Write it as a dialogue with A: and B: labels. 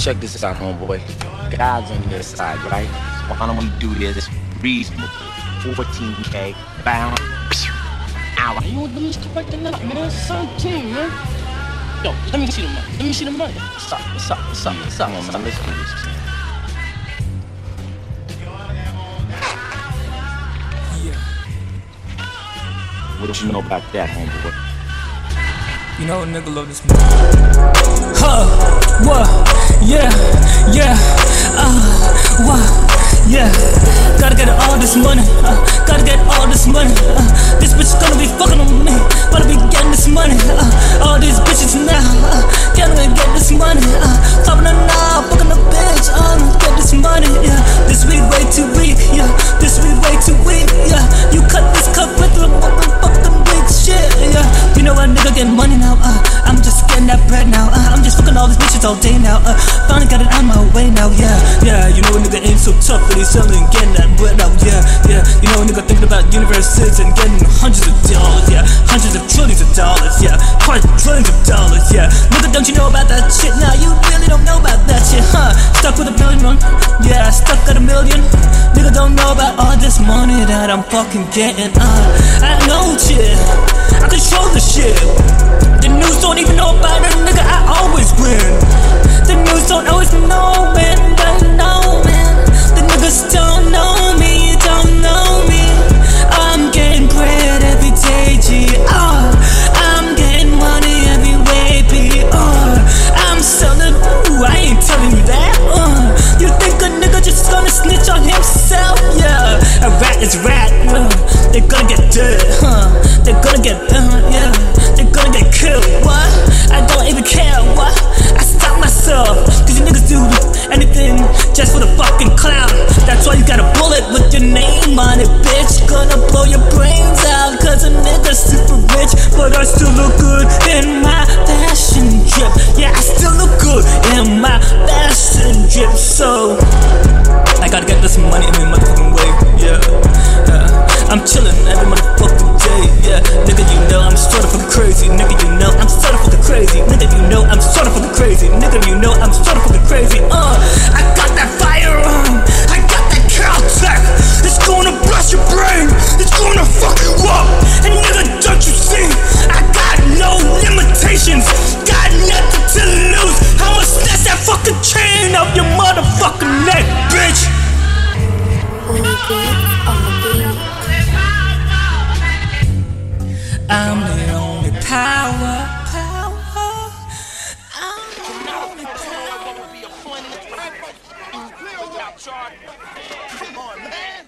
A: Check this out, homeboy. God's on your side, right? Why don't we do this reasonable? 14K, bound. Ow.
B: You let me step back the up, man. 17, man. Yo, let me see the money. Let me see the money.
A: What's up? What's up? What's up? What's up? On, man. Let's do this. What you know about that, homeboy?
C: You know a nigga love this movie. Huh, what, yeah, yeah, uh, what, yeah. Gotta get all this money, uh, gotta get all this money. Uh, this bitch gonna be fucking on me, gotta be getting this money. Uh, nigga get money now, uh, I'm just getting that bread now, uh, I'm just fucking all these bitches all day now, uh, finally got it on my way now, yeah, yeah. You know a nigga ain't so tough, but he's selling, getting that bread now, yeah, yeah. You know a nigga thinking about universes and getting hundreds of dollars, yeah, hundreds of trillions of dollars, yeah, quite trillions of dollars, yeah. Nigga, don't you know about that shit now? You really don't know about that shit, huh? Stuck with a billion, yeah, stuck at a million. Nigga don't know about all this money that I'm fucking getting, uh. I know shit, a rat. Uh, they're gonna get dead, huh? They're gonna get, uh, yeah. They're gonna get killed. What? I don't even care. What? I stop myself. Cause you niggas do anything just for the fucking clown. That's why you got a bullet with your name on it, bitch. Gonna blow your brains out. Cause a nigga's super rich. But I still look good in Nigga, you know I'm sorta fucking crazy. Nigga, you know I'm sorta fucking crazy. Nigga, you know I'm sorta fucking crazy. Uh, I got that firearm. I got that Caltech. It's gonna blast your brain. It's gonna fuck you up. And nigga, don't you see? I got no limitations. Got nothing to lose. I'ma snatch that fucking chain off your motherfucking neck, bitch. I'm the only power. power. I'm the only power.
B: Come on, man.